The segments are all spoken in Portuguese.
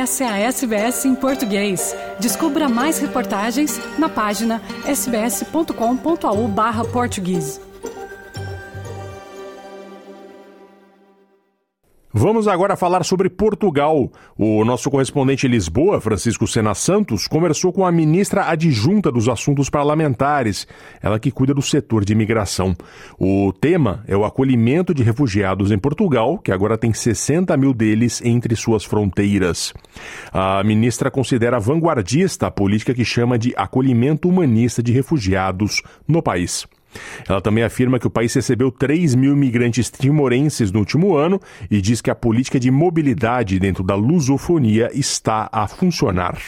Essa é a SBS em português. Descubra mais reportagens na página sbs.com.au/português. Vamos agora falar sobre Portugal. O nosso correspondente em Lisboa, Francisco Sena Santos, conversou com a ministra adjunta dos Assuntos Parlamentares, ela que cuida do setor de imigração. O tema é o acolhimento de refugiados em Portugal, que agora tem 60 mil deles entre suas fronteiras. A ministra considera vanguardista a política que chama de acolhimento humanista de refugiados no país. Ela também afirma que o país recebeu 3 mil imigrantes timorenses no último ano e diz que a política de mobilidade dentro da lusofonia está a funcionar.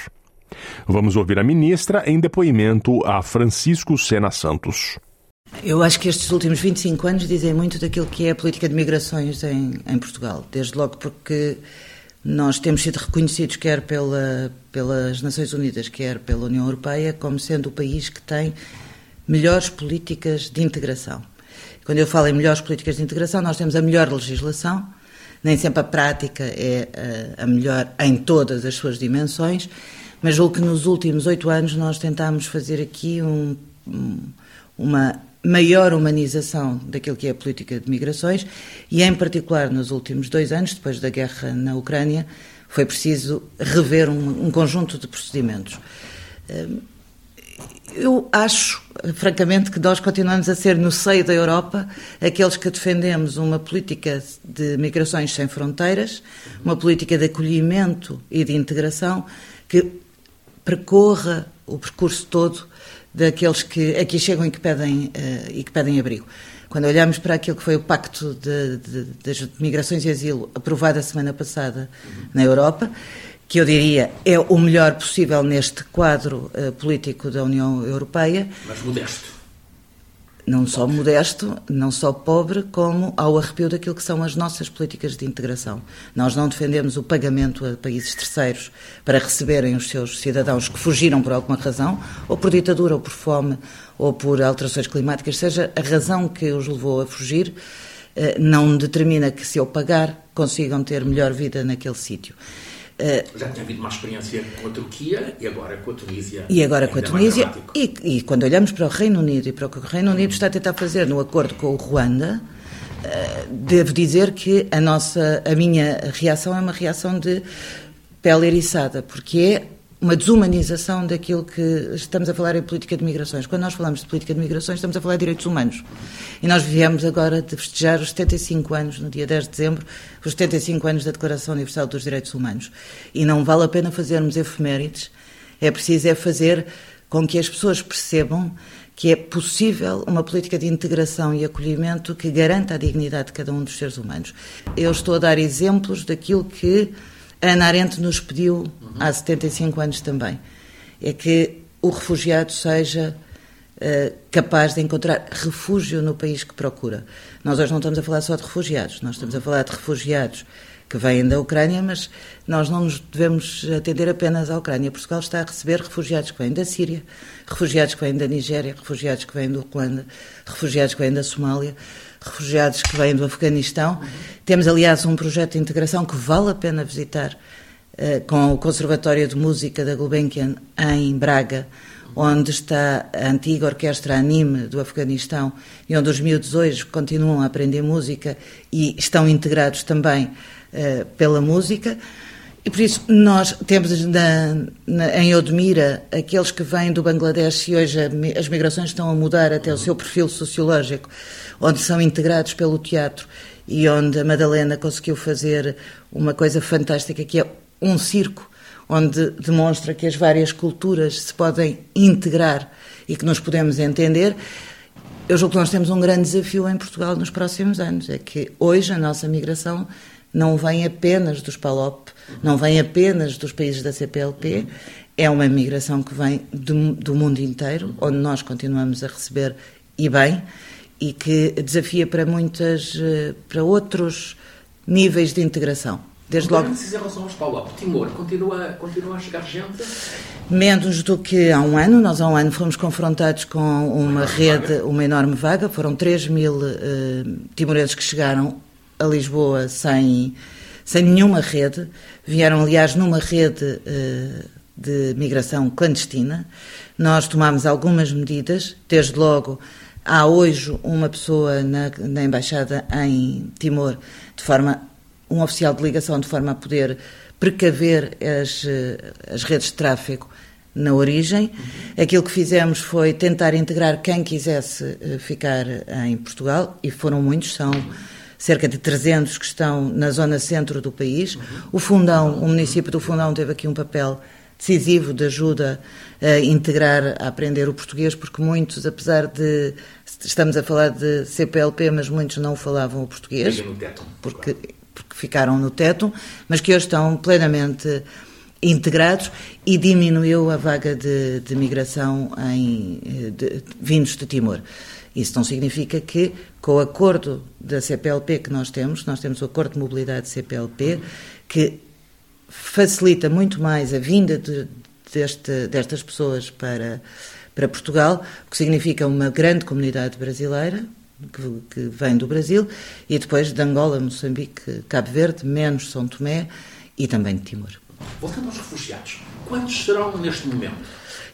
Vamos ouvir a ministra em depoimento a Francisco Sena Santos. Eu acho que estes últimos 25 anos dizem muito daquilo que é a política de migrações em, em Portugal. Desde logo porque nós temos sido reconhecidos, quer pela, pelas Nações Unidas, quer pela União Europeia, como sendo o país que tem melhores políticas de integração. Quando eu falo em melhores políticas de integração, nós temos a melhor legislação, nem sempre a prática é eh, a melhor em todas as suas dimensões, mas julgo que nos últimos oito anos nós tentámos fazer aqui um, uma maior humanização daquilo que é a política de migrações e, em particular, nos últimos dois anos, depois da guerra na Ucrânia, foi preciso rever um, um conjunto de procedimentos. Eu acho, francamente, que nós continuamos a ser, no seio da Europa, aqueles que defendemos uma política de migrações sem fronteiras, uma política de acolhimento e de integração que percorra o percurso todo daqueles que aqui chegam e que pedem, uh, e que pedem abrigo. Quando olhamos para aquilo que foi o Pacto de, de, de Migrações e Asilo aprovado a semana passada na Europa, que eu diria é o melhor possível neste quadro uh, político da União Europeia. Mas modesto. Não só modesto, não só pobre, como ao arrepio daquilo que são as nossas políticas de integração. Nós não defendemos o pagamento a países terceiros para receberem os seus cidadãos que fugiram por alguma razão, ou por ditadura, ou por fome, ou por alterações climáticas, seja a razão que os levou a fugir, uh, não determina que se eu pagar consigam ter melhor vida naquele sítio. Uh, Já tinha havido uma experiência com a Turquia e agora com a Tunísia. E agora com a Tunísia. E, e, quando olhamos para o Reino Unido e para o que o Reino Unido está a tentar fazer no acordo com o Ruanda, uh, devo dizer que a nossa, a minha reação é uma reação de pele eriçada, porque é uma desumanização daquilo que estamos a falar em política de migrações. Quando nós falamos de política de migrações, estamos a falar de direitos humanos. E nós viemos agora de festejar os 75 anos, no dia 10 de dezembro, os 75 anos da Declaração Universal dos Direitos Humanos. E não vale a pena fazermos efemérides, é preciso é fazer com que as pessoas percebam que é possível uma política de integração e acolhimento que garanta a dignidade de cada um dos seres humanos. Eu estou a dar exemplos daquilo que Ana Arendt nos pediu uhum. há 75 anos também. É que o refugiado seja uh, capaz de encontrar refúgio no país que procura. Nós hoje não estamos a falar só de refugiados, nós estamos a falar de refugiados que vêm da Ucrânia, mas nós não nos devemos atender apenas à Ucrânia. Portugal está a receber refugiados que vêm da Síria, refugiados que vêm da Nigéria, refugiados que vêm do Ruanda, refugiados que vêm da Somália refugiados que vêm do Afeganistão. Temos, aliás, um projeto de integração que vale a pena visitar uh, com o Conservatório de Música da Gulbenkian em Braga, onde está a antiga orquestra Anime do Afeganistão e onde os miúdos hoje continuam a aprender música e estão integrados também uh, pela música. E por isso nós temos na, na, em Odmira aqueles que vêm do Bangladesh e hoje as migrações estão a mudar até o seu perfil sociológico, onde são integrados pelo teatro e onde a Madalena conseguiu fazer uma coisa fantástica que é um circo onde demonstra que as várias culturas se podem integrar e que nos podemos entender. Eu julgo que nós temos um grande desafio em Portugal nos próximos anos, é que hoje a nossa migração não vem apenas dos PALOP, não vem apenas dos países da CPLP, é uma migração que vem do, do mundo inteiro, onde nós continuamos a receber e bem, e que desafia para muitas, eh, para outros níveis de integração. Desde logo. Em relação aos PALOP, Timor continua, continua a chegar gente? Menos do que há um ano. Nós há um ano fomos confrontados com uma, rede, uma enorme vaga. Foram 3 mil uh, timorenses que chegaram a Lisboa sem, sem nenhuma rede, vieram, aliás, numa rede uh, de migração clandestina. Nós tomámos algumas medidas, desde logo. Há hoje uma pessoa na, na embaixada em Timor, de forma um oficial de ligação, de forma a poder precaver as, eh, as redes de tráfego na origem. Aquilo que fizemos foi tentar integrar quem quisesse eh, ficar em Portugal, e foram muitos, são cerca de 300 que estão na zona centro do país. O Fundão, o município do Fundão teve aqui um papel decisivo de ajuda a integrar, a aprender o português, porque muitos, apesar de estamos a falar de CPLP, mas muitos não falavam o português, porque, porque ficaram no teto, mas que hoje estão plenamente integrados e diminuiu a vaga de, de migração em, de, vindos de Timor. Isso não significa que, com o acordo da CPLP que nós temos, nós temos o acordo de mobilidade CPLP, que facilita muito mais a vinda de, deste, destas pessoas para, para Portugal, o que significa uma grande comunidade brasileira, que, que, vem do Brasil, e depois de Angola, Moçambique, Cabo Verde, menos São Tomé e também de Timor. Voltando aos refugiados, quantos serão neste momento?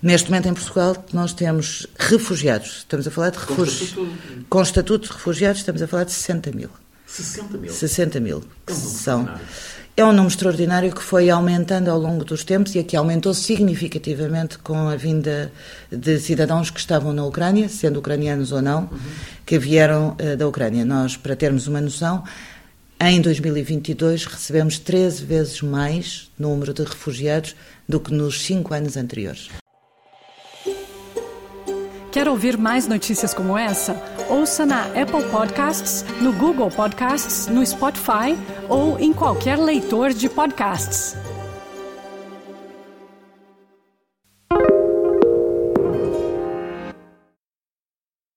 Neste momento em Portugal nós temos refugiados, estamos a falar de refugiados. Com, estatuto... com estatuto de refugiados estamos a falar de 60 mil. 60 mil? 60 mil. É um São, é um número extraordinário que foi aumentando ao longo dos tempos e aqui aumentou significativamente com a vinda de cidadãos que estavam na Ucrânia, sendo ucranianos ou não, uhum. que vieram uh, da Ucrânia. Nós, para termos uma noção, em 2022 recebemos 13 vezes mais número de refugiados do que nos cinco anos anteriores. Quer ouvir mais notícias como essa? Ouça na Apple Podcasts, no Google Podcasts, no Spotify ou em qualquer leitor de podcasts.